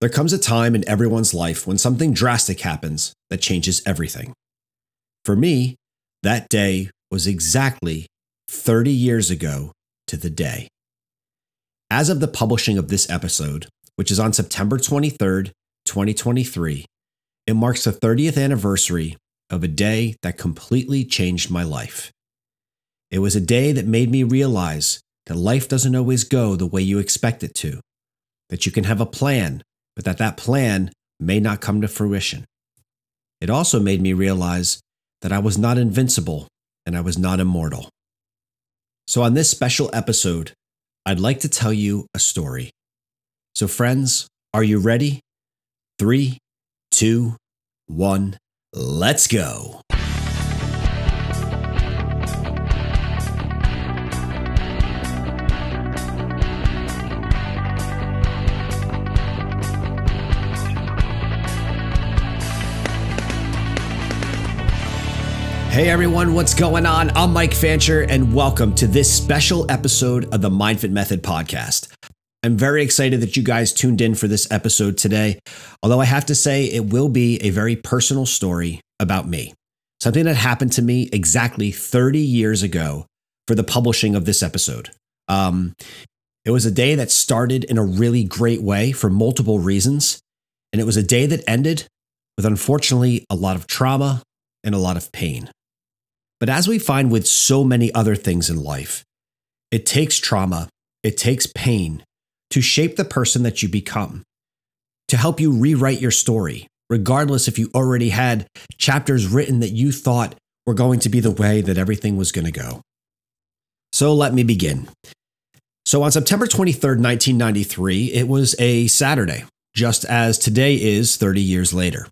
There comes a time in everyone's life when something drastic happens that changes everything. For me, that day was exactly 30 years ago to the day. As of the publishing of this episode, which is on September 23rd, 2023, it marks the 30th anniversary of a day that completely changed my life. It was a day that made me realize that life doesn't always go the way you expect it to, that you can have a plan but that that plan may not come to fruition. It also made me realize that I was not invincible and I was not immortal. So, on this special episode, I'd like to tell you a story. So, friends, are you ready? Three, two, one, let's go. Hey everyone, what's going on? I'm Mike Fancher, and welcome to this special episode of the MindFit Method podcast. I'm very excited that you guys tuned in for this episode today, although I have to say it will be a very personal story about me. Something that happened to me exactly 30 years ago for the publishing of this episode. Um, it was a day that started in a really great way for multiple reasons, and it was a day that ended with unfortunately a lot of trauma and a lot of pain. But as we find with so many other things in life, it takes trauma, it takes pain to shape the person that you become, to help you rewrite your story, regardless if you already had chapters written that you thought were going to be the way that everything was going to go. So let me begin. So on September 23rd, 1993, it was a Saturday, just as today is 30 years later.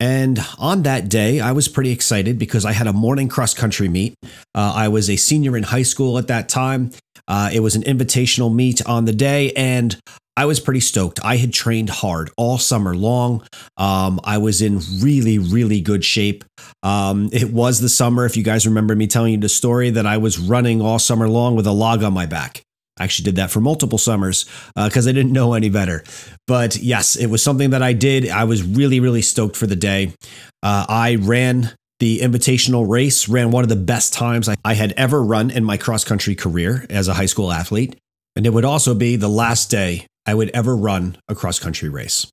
And on that day, I was pretty excited because I had a morning cross country meet. Uh, I was a senior in high school at that time. Uh, it was an invitational meet on the day, and I was pretty stoked. I had trained hard all summer long. Um, I was in really, really good shape. Um, it was the summer, if you guys remember me telling you the story, that I was running all summer long with a log on my back. I actually did that for multiple summers because uh, I didn't know any better. But yes, it was something that I did. I was really, really stoked for the day. Uh, I ran the invitational race, ran one of the best times I, I had ever run in my cross country career as a high school athlete. And it would also be the last day I would ever run a cross country race.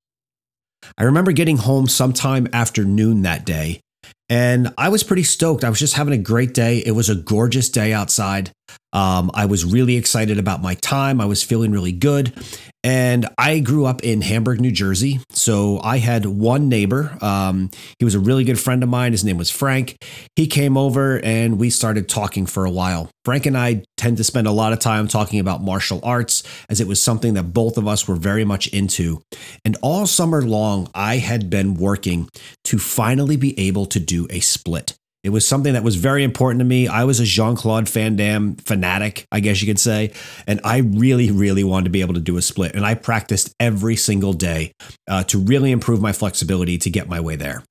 I remember getting home sometime after noon that day and I was pretty stoked. I was just having a great day. It was a gorgeous day outside. Um, I was really excited about my time. I was feeling really good. And I grew up in Hamburg, New Jersey. So I had one neighbor. Um, he was a really good friend of mine. His name was Frank. He came over and we started talking for a while. Frank and I tend to spend a lot of time talking about martial arts, as it was something that both of us were very much into. And all summer long, I had been working to finally be able to do a split. It was something that was very important to me. I was a Jean Claude Van Damme fanatic, I guess you could say. And I really, really wanted to be able to do a split. And I practiced every single day uh, to really improve my flexibility to get my way there.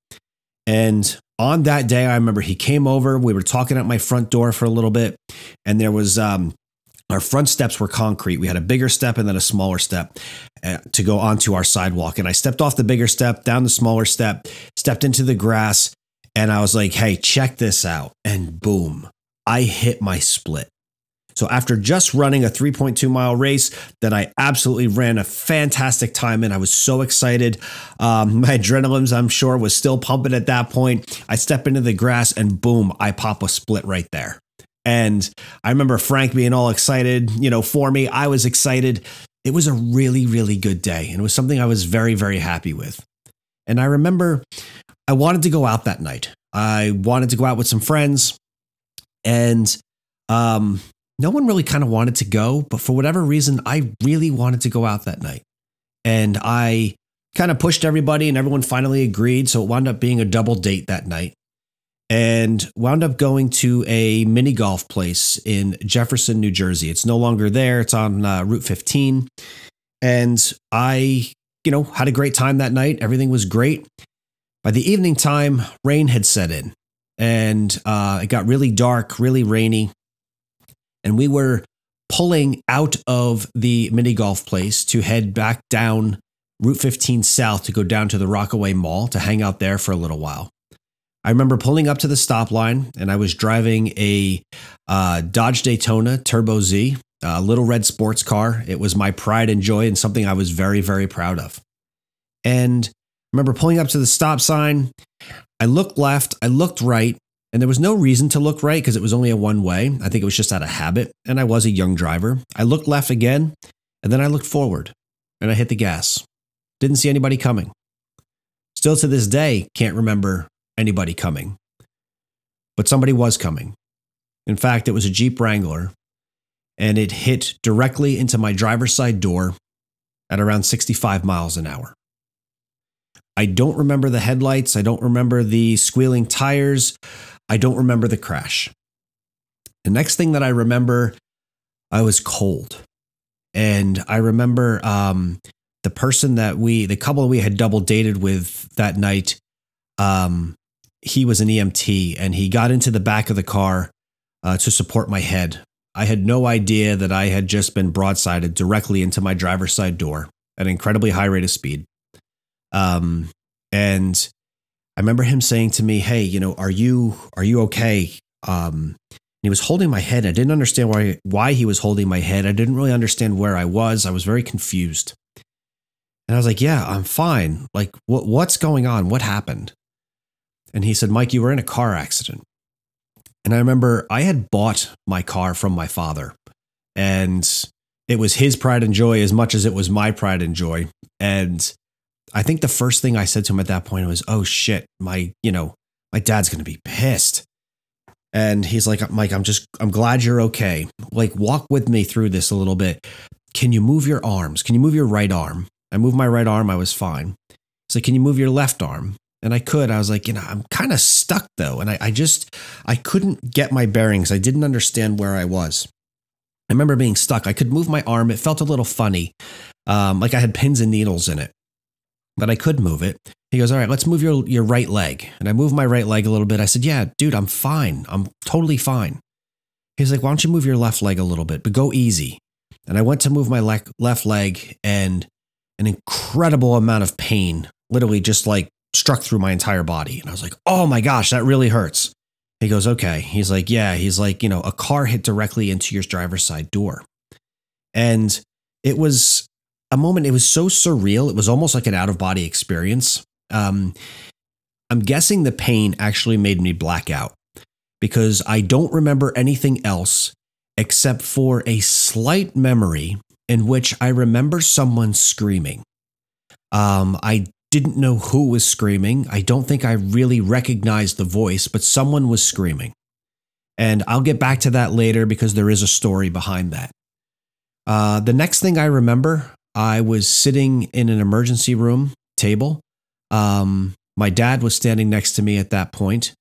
And on that day, I remember he came over. We were talking at my front door for a little bit. And there was, um, our front steps were concrete. We had a bigger step and then a smaller step uh, to go onto our sidewalk. And I stepped off the bigger step, down the smaller step, stepped into the grass, and I was like, hey, check this out. And boom, I hit my split. So after just running a 3.2 mile race that I absolutely ran a fantastic time in, I was so excited. Um, my adrenaline's, I'm sure, was still pumping at that point. I step into the grass and boom, I pop a split right there. And I remember Frank being all excited, you know, for me. I was excited. It was a really, really good day. And it was something I was very, very happy with. And I remember I wanted to go out that night. I wanted to go out with some friends, and um, no one really kind of wanted to go. But for whatever reason, I really wanted to go out that night. And I kind of pushed everybody, and everyone finally agreed. So it wound up being a double date that night and wound up going to a mini golf place in Jefferson, New Jersey. It's no longer there, it's on uh, Route 15. And I, you know, had a great time that night. Everything was great. By the evening time, rain had set in and uh, it got really dark, really rainy. And we were pulling out of the mini golf place to head back down Route 15 south to go down to the Rockaway Mall to hang out there for a little while. I remember pulling up to the stop line and I was driving a uh, Dodge Daytona Turbo Z, a little red sports car. It was my pride and joy and something I was very, very proud of. And remember pulling up to the stop sign. I looked left, I looked right, and there was no reason to look right because it was only a one way. I think it was just out of habit. And I was a young driver. I looked left again, and then I looked forward and I hit the gas. Didn't see anybody coming. Still to this day, can't remember anybody coming. But somebody was coming. In fact, it was a Jeep Wrangler, and it hit directly into my driver's side door at around 65 miles an hour. I don't remember the headlights. I don't remember the squealing tires. I don't remember the crash. The next thing that I remember, I was cold. And I remember um, the person that we, the couple we had double dated with that night, um, he was an EMT and he got into the back of the car uh, to support my head. I had no idea that I had just been broadsided directly into my driver's side door at an incredibly high rate of speed. Um, and I remember him saying to me, "Hey, you know, are you are you okay?" Um, he was holding my head. I didn't understand why why he was holding my head. I didn't really understand where I was. I was very confused. And I was like, "Yeah, I'm fine. Like, what what's going on? What happened?" And he said, Mike, you were in a car accident. And I remember I had bought my car from my father, and it was his pride and joy as much as it was my pride and joy. And I think the first thing I said to him at that point was, "Oh shit, my you know my dad's gonna be pissed." And he's like, "Mike, I'm just I'm glad you're okay. Like, walk with me through this a little bit. Can you move your arms? Can you move your right arm?" I moved my right arm. I was fine. Like, "Can you move your left arm?" and I could. I was like, you know, I'm kind of stuck though. And I, I just, I couldn't get my bearings. I didn't understand where I was. I remember being stuck. I could move my arm. It felt a little funny, um, like I had pins and needles in it, but I could move it. He goes, all right, let's move your, your right leg. And I moved my right leg a little bit. I said, yeah, dude, I'm fine. I'm totally fine. He's like, why don't you move your left leg a little bit, but go easy. And I went to move my le- left leg and an incredible amount of pain, literally just like struck through my entire body. And I was like, oh my gosh, that really hurts. He goes, okay. He's like, yeah. He's like, you know, a car hit directly into your driver's side door. And it was a moment, it was so surreal. It was almost like an out of body experience. Um, I'm guessing the pain actually made me black out because I don't remember anything else except for a slight memory in which I remember someone screaming. Um, I didn't know who was screaming. I don't think I really recognized the voice, but someone was screaming. And I'll get back to that later because there is a story behind that. Uh, the next thing I remember, I was sitting in an emergency room table. Um, my dad was standing next to me at that point,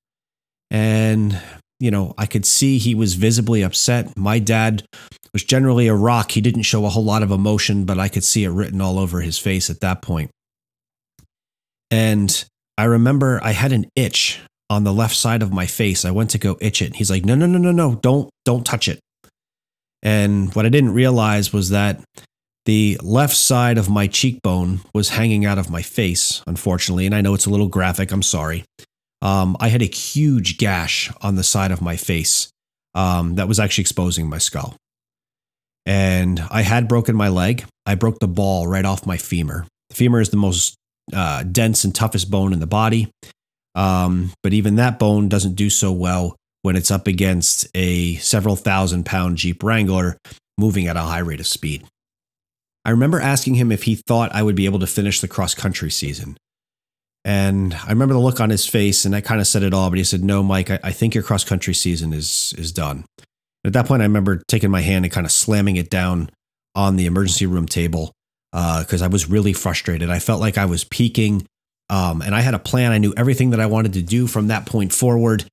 and you know I could see he was visibly upset. My dad was generally a rock; he didn't show a whole lot of emotion, but I could see it written all over his face at that point. And I remember I had an itch on the left side of my face. I went to go itch it. He's like, no, no, no, no, no, don't, don't touch it. And what I didn't realize was that the left side of my cheekbone was hanging out of my face, unfortunately. And I know it's a little graphic. I'm sorry. Um, I had a huge gash on the side of my face um, that was actually exposing my skull. And I had broken my leg. I broke the ball right off my femur. The femur is the most uh, dense and toughest bone in the body. Um, but even that bone doesn't do so well when it's up against a several thousand pound Jeep Wrangler moving at a high rate of speed. I remember asking him if he thought I would be able to finish the cross country season. And I remember the look on his face, and I kind of said it all, but he said, No, Mike, I, I think your cross country season is, is done. At that point, I remember taking my hand and kind of slamming it down on the emergency room table because uh, I was really frustrated. I felt like I was peaking. Um, and I had a plan. I knew everything that I wanted to do from that point forward.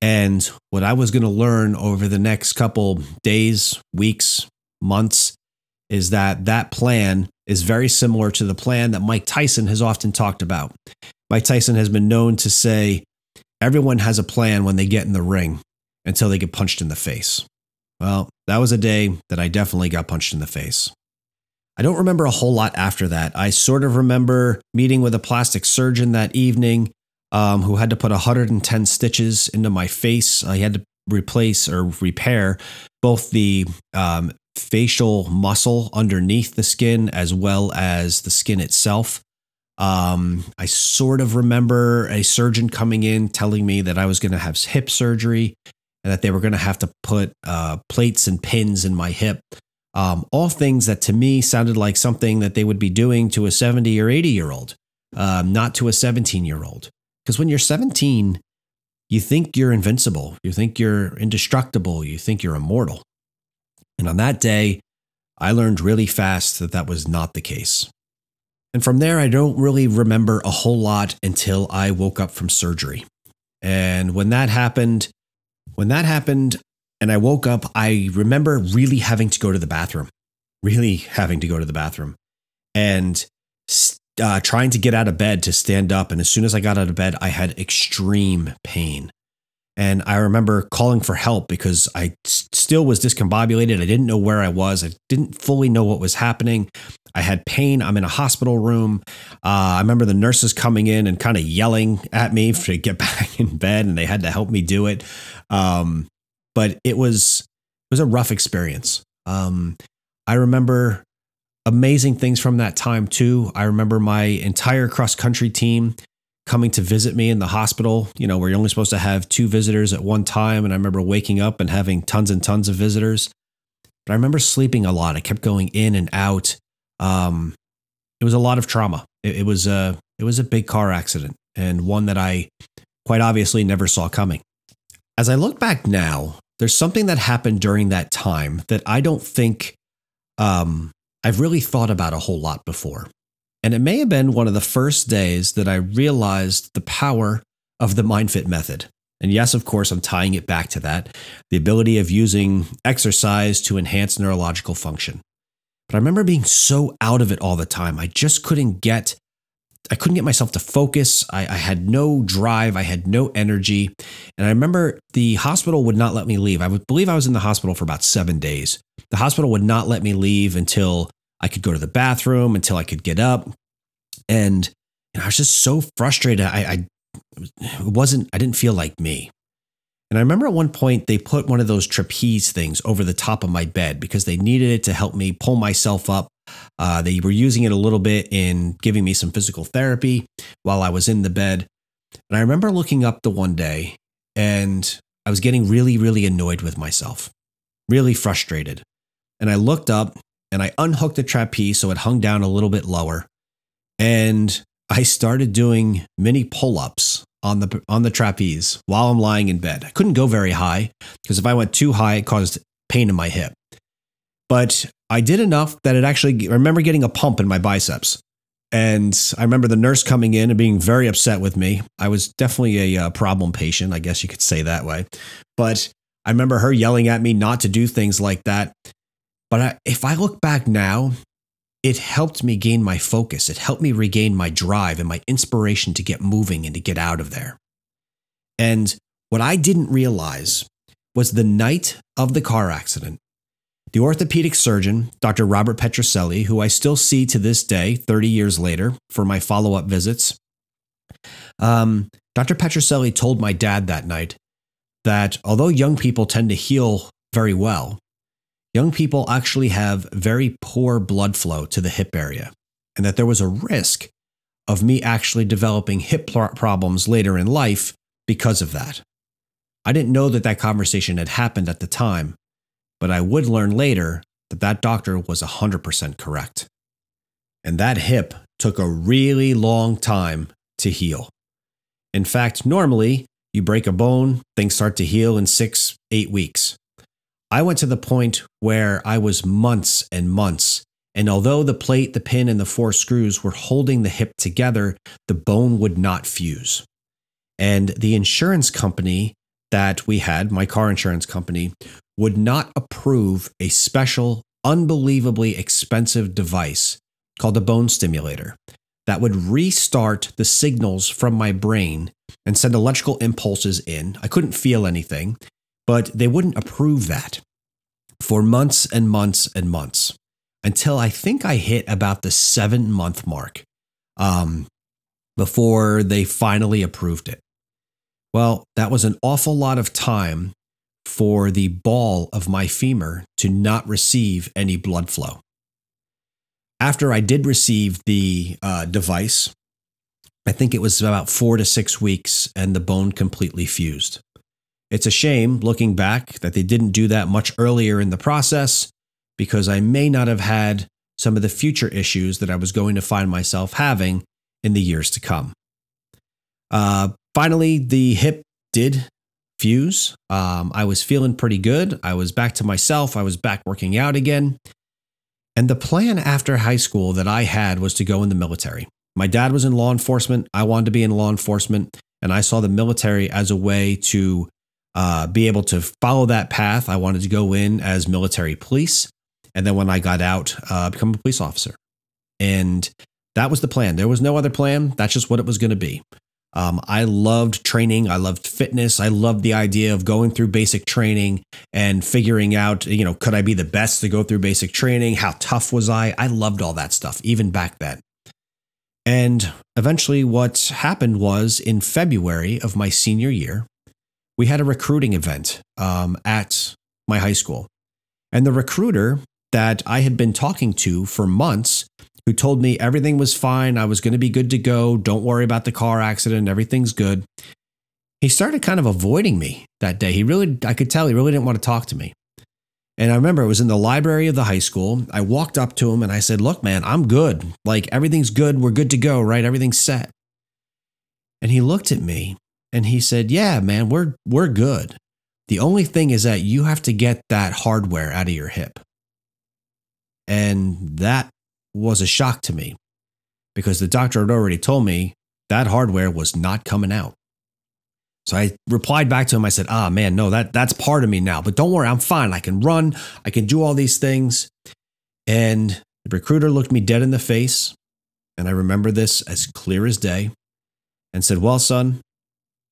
And what I was going to learn over the next couple days, weeks, months is that that plan is very similar to the plan that Mike Tyson has often talked about. Mike Tyson has been known to say, everyone has a plan when they get in the ring until they get punched in the face. Well, that was a day that I definitely got punched in the face. I don't remember a whole lot after that. I sort of remember meeting with a plastic surgeon that evening um, who had to put 110 stitches into my face. I had to replace or repair both the um, facial muscle underneath the skin as well as the skin itself. Um, I sort of remember a surgeon coming in telling me that I was going to have hip surgery and that they were going to have to put uh, plates and pins in my hip. Um, all things that to me sounded like something that they would be doing to a 70 or 80 year old, um, not to a 17 year old. Because when you're 17, you think you're invincible, you think you're indestructible, you think you're immortal. And on that day, I learned really fast that that was not the case. And from there, I don't really remember a whole lot until I woke up from surgery. And when that happened, when that happened and I woke up, I remember really having to go to the bathroom, really having to go to the bathroom and uh, trying to get out of bed to stand up. And as soon as I got out of bed, I had extreme pain. And I remember calling for help because I still was discombobulated. I didn't know where I was. I didn't fully know what was happening. I had pain. I'm in a hospital room. Uh, I remember the nurses coming in and kind of yelling at me to get back in bed, and they had to help me do it. Um, but it was it was a rough experience. Um, I remember amazing things from that time too. I remember my entire cross country team coming to visit me in the hospital, you know, where you're only supposed to have two visitors at one time. And I remember waking up and having tons and tons of visitors. But I remember sleeping a lot. I kept going in and out. Um, it was a lot of trauma. It, it was a it was a big car accident and one that I quite obviously never saw coming. As I look back now, there's something that happened during that time that I don't think um, I've really thought about a whole lot before. And it may have been one of the first days that I realized the power of the MindFit method. And yes, of course, I'm tying it back to that the ability of using exercise to enhance neurological function. But I remember being so out of it all the time. I just couldn't get. I couldn't get myself to focus. I, I had no drive. I had no energy. And I remember the hospital would not let me leave. I would believe I was in the hospital for about seven days. The hospital would not let me leave until I could go to the bathroom until I could get up. And, I was just so frustrated. I, I wasn't, I didn't feel like me. And I remember at one point they put one of those trapeze things over the top of my bed because they needed it to help me pull myself up. Uh, they were using it a little bit in giving me some physical therapy while I was in the bed. And I remember looking up the one day and I was getting really, really annoyed with myself, really frustrated. And I looked up and I unhooked the trapeze so it hung down a little bit lower. And I started doing mini pull-ups on the on the trapeze while I'm lying in bed. I couldn't go very high because if I went too high, it caused pain in my hip. But I did enough that it actually I remember getting a pump in my biceps. And I remember the nurse coming in and being very upset with me. I was definitely a uh, problem patient, I guess you could say that way. But I remember her yelling at me not to do things like that. But I, if I look back now, it helped me gain my focus. It helped me regain my drive and my inspiration to get moving and to get out of there. And what I didn't realize was the night of the car accident, the orthopedic surgeon, Dr. Robert Petrucelli, who I still see to this day, 30 years later, for my follow up visits, um, Dr. Petrucelli told my dad that night that although young people tend to heal very well, young people actually have very poor blood flow to the hip area, and that there was a risk of me actually developing hip problems later in life because of that. I didn't know that that conversation had happened at the time, but I would learn later that that doctor was 100% correct. And that hip took a really long time to heal. In fact, normally you break a bone, things start to heal in six, eight weeks. I went to the point where I was months and months. And although the plate, the pin, and the four screws were holding the hip together, the bone would not fuse. And the insurance company that we had, my car insurance company, would not approve a special, unbelievably expensive device called a bone stimulator that would restart the signals from my brain and send electrical impulses in. I couldn't feel anything but they wouldn't approve that for months and months and months until I think I hit about the seven month mark um, before they finally approved it. Well, that was an awful lot of time for the ball of my femur to not receive any blood flow. After I did receive the uh, device, I think it was about four to six weeks and the bone completely fused. It's a shame looking back that they didn't do that much earlier in the process because I may not have had some of the future issues that I was going to find myself having in the years to come. Uh, finally, the hip did fuse. Um, I was feeling pretty good. I was back to myself. I was back working out again. And the plan after high school that I had was to go in the military. My dad was in law enforcement. I wanted to be in law enforcement. And I saw the military as a way to uh, be able to follow that path. I wanted to go in as military police. And then when I got out, uh, become a police officer. And that was the plan. There was no other plan. That's just what it was going to be. Um, I loved training. I loved fitness. I loved the idea of going through basic training and figuring out, you know, could I be the best to go through basic training? How tough was I? I loved all that stuff, even back then. And eventually, what happened was in February of my senior year, we had a recruiting event um, at my high school. And the recruiter that I had been talking to for months who told me everything was fine. I was going to be good to go. Don't worry about the car accident. Everything's good. He started kind of avoiding me that day. He really, I could tell he really didn't want to talk to me. And I remember it was in the library of the high school. I walked up to him and I said, Look, man, I'm good. Like everything's good. We're good to go, right? Everything's set. And he looked at me and he said, Yeah, man, we're, we're good. The only thing is that you have to get that hardware out of your hip. And that was a shock to me because the doctor had already told me that hardware was not coming out. So I replied back to him. I said, "Ah, man, no, that that's part of me now. But don't worry, I'm fine. I can run. I can do all these things." And the recruiter looked me dead in the face, and I remember this as clear as day, and said, "Well, son,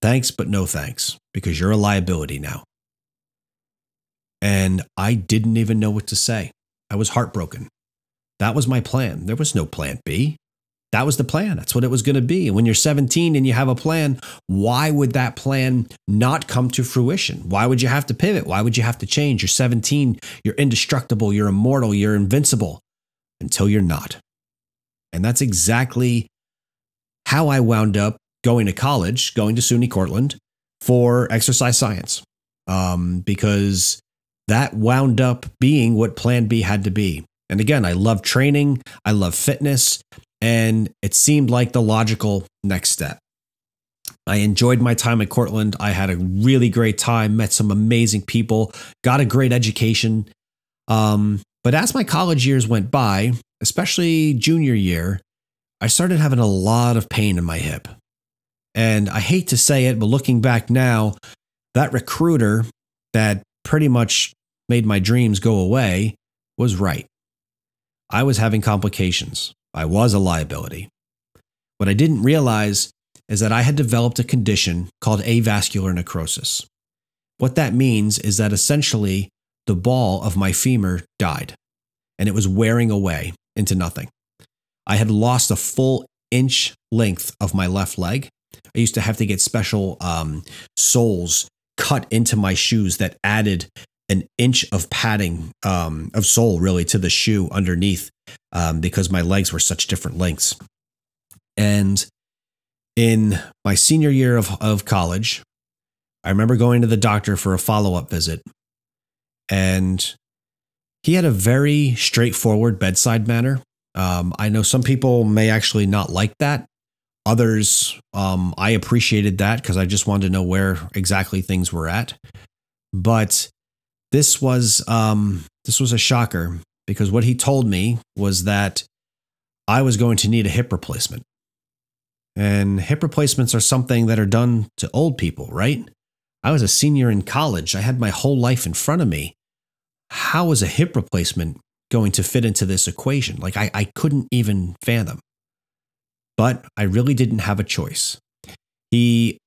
thanks, but no thanks, because you're a liability now." And I didn't even know what to say. I was heartbroken. That was my plan. There was no plan B. That was the plan. That's what it was going to be. And when you're 17 and you have a plan, why would that plan not come to fruition? Why would you have to pivot? Why would you have to change? You're 17, you're indestructible, you're immortal, you're invincible until you're not. And that's exactly how I wound up going to college, going to SUNY Cortland for exercise science, um, because that wound up being what Plan B had to be. And again, I love training, I love fitness, and it seemed like the logical next step. I enjoyed my time at Cortland. I had a really great time, met some amazing people, got a great education. Um, but as my college years went by, especially junior year, I started having a lot of pain in my hip. And I hate to say it, but looking back now, that recruiter that pretty much made my dreams go away was right. I was having complications. I was a liability. What I didn't realize is that I had developed a condition called avascular necrosis. What that means is that essentially the ball of my femur died and it was wearing away into nothing. I had lost a full inch length of my left leg. I used to have to get special um, soles cut into my shoes that added an inch of padding um, of sole really to the shoe underneath um, because my legs were such different lengths. And in my senior year of, of college, I remember going to the doctor for a follow up visit. And he had a very straightforward bedside manner. Um, I know some people may actually not like that. Others, um, I appreciated that because I just wanted to know where exactly things were at. But this was um, this was a shocker because what he told me was that I was going to need a hip replacement. And hip replacements are something that are done to old people, right? I was a senior in college. I had my whole life in front of me. How was a hip replacement going to fit into this equation? Like, I, I couldn't even fathom. But I really didn't have a choice. He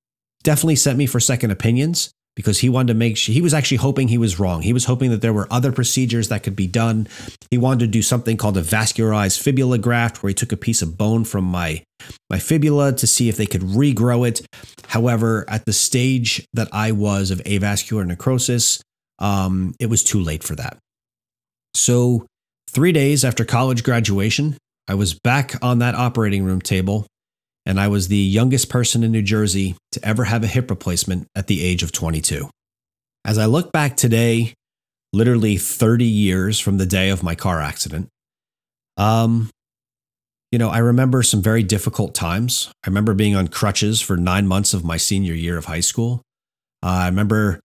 definitely sent me for second opinions. because he wanted to make sure he was actually hoping he was wrong. He was hoping that there were other procedures that could be done. He wanted to do something called a vascularized fibula graft, where he took a piece of bone from my my fibula to see if they could regrow it. However, at the stage that I was of avascular necrosis, um, it was too late for that. So, three days after college graduation, I was back on that operating room table and I was the youngest person in New Jersey to ever have a hip replacement at the age of 22. As I look back today, literally 30 years from the day of my car accident, um, you know, I remember some very difficult times. I remember being on crutches for nine months of my senior year of high school. Uh, I remember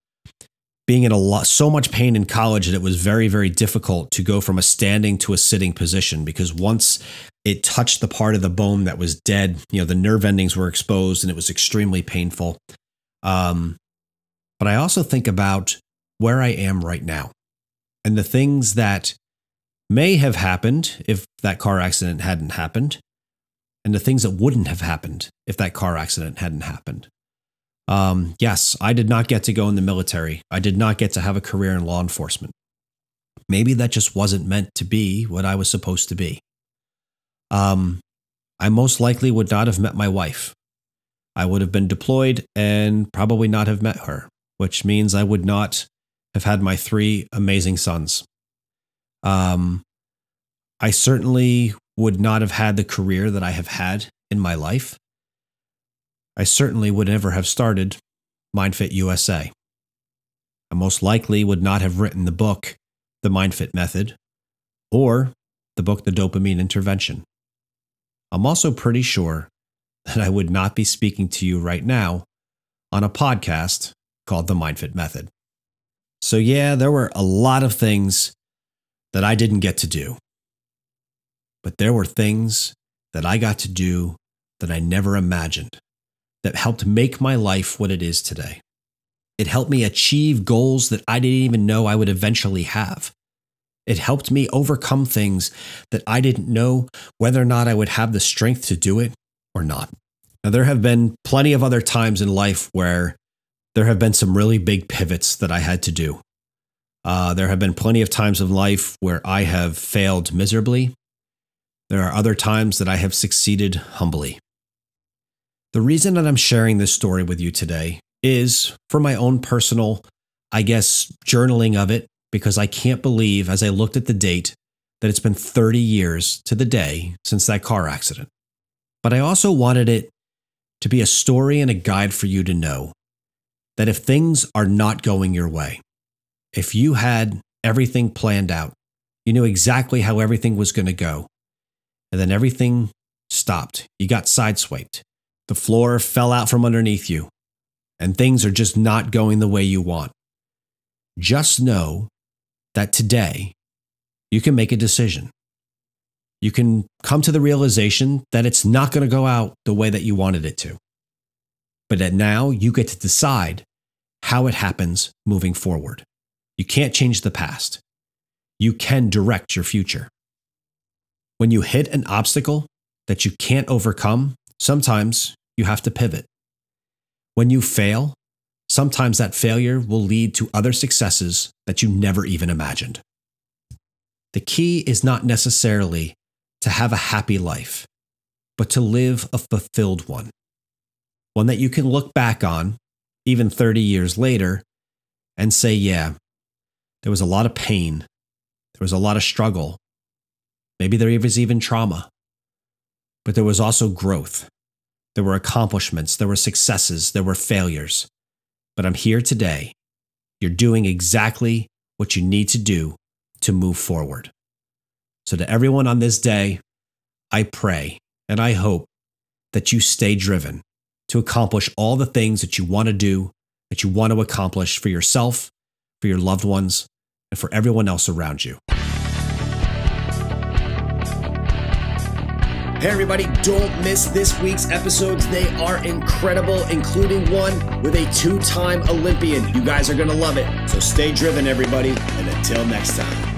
being in a lot so much pain in college that it was very very difficult to go from a standing to a sitting position because once it touched the part of the bone that was dead you know the nerve endings were exposed and it was extremely painful. Um, but i also think about where i am right now and the things that may have happened if that car accident hadn't happened and the things that wouldn't have happened if that car accident hadn't happened um, yes, I did not get to go in the military. I did not get to have a career in law enforcement. Maybe that just wasn't meant to be what I was supposed to be. Um, I most likely would not have met my wife. I would have been deployed and probably not have met her, which means I would not have had my three amazing sons. Um, I certainly would not have had the career that I have had in my life. I certainly would never have started MindFit USA. I most likely would not have written the book, The MindFit Method, or the book, The Dopamine Intervention. I'm also pretty sure that I would not be speaking to you right now on a podcast called The MindFit Method. So, yeah, there were a lot of things that I didn't get to do, but there were things that I got to do that I never imagined that helped make my life what it is today. It helped me achieve goals that I didn't even know I would eventually have. It helped me overcome things that I didn't know whether or not I would have the strength to do it or not. Now, there have been plenty of other times in life where there have been some really big pivots that I had to do. Uh, there have been plenty of times in life where I have failed miserably. There are other times that I have succeeded humbly. The reason that I'm sharing this story with you today is for my own personal, I guess, journaling of it, because I can't believe as I looked at the date that it's been 30 years to the day since that car accident. But I also wanted it to be a story and a guide for you to know that if things are not going your way, if you had everything planned out, you knew exactly how everything was going to go, and then everything stopped, you got sideswiped, the floor fell out from underneath you, and things are just not going the way you want. Just know that today you can make a decision. You can come to the realization that it's not going to go out the way that you wanted it to. But that now you get to decide how it happens moving forward. You can't change the past. You can direct your future. When you hit an obstacle that you can't overcome, Sometimes you have to pivot. When you fail, sometimes that failure will lead to other successes that you never even imagined. The key is not necessarily to have a happy life, but to live a fulfilled one. One that you can look back on, even 30 years later, and say, yeah, there was a lot of pain, there was a lot of struggle, maybe there was even trauma, but there was also growth. There were accomplishments, there were successes, there were failures. But I'm here today. You're doing exactly what you need to do to move forward. So, to everyone on this day, I pray and I hope that you stay driven to accomplish all the things that you want to do, that you want to accomplish for yourself, for your loved ones, and for everyone else around you. Hey, everybody, don't miss this week's episodes. They are incredible, including one with a two time Olympian. You guys are going to love it. So stay driven, everybody. And until next time.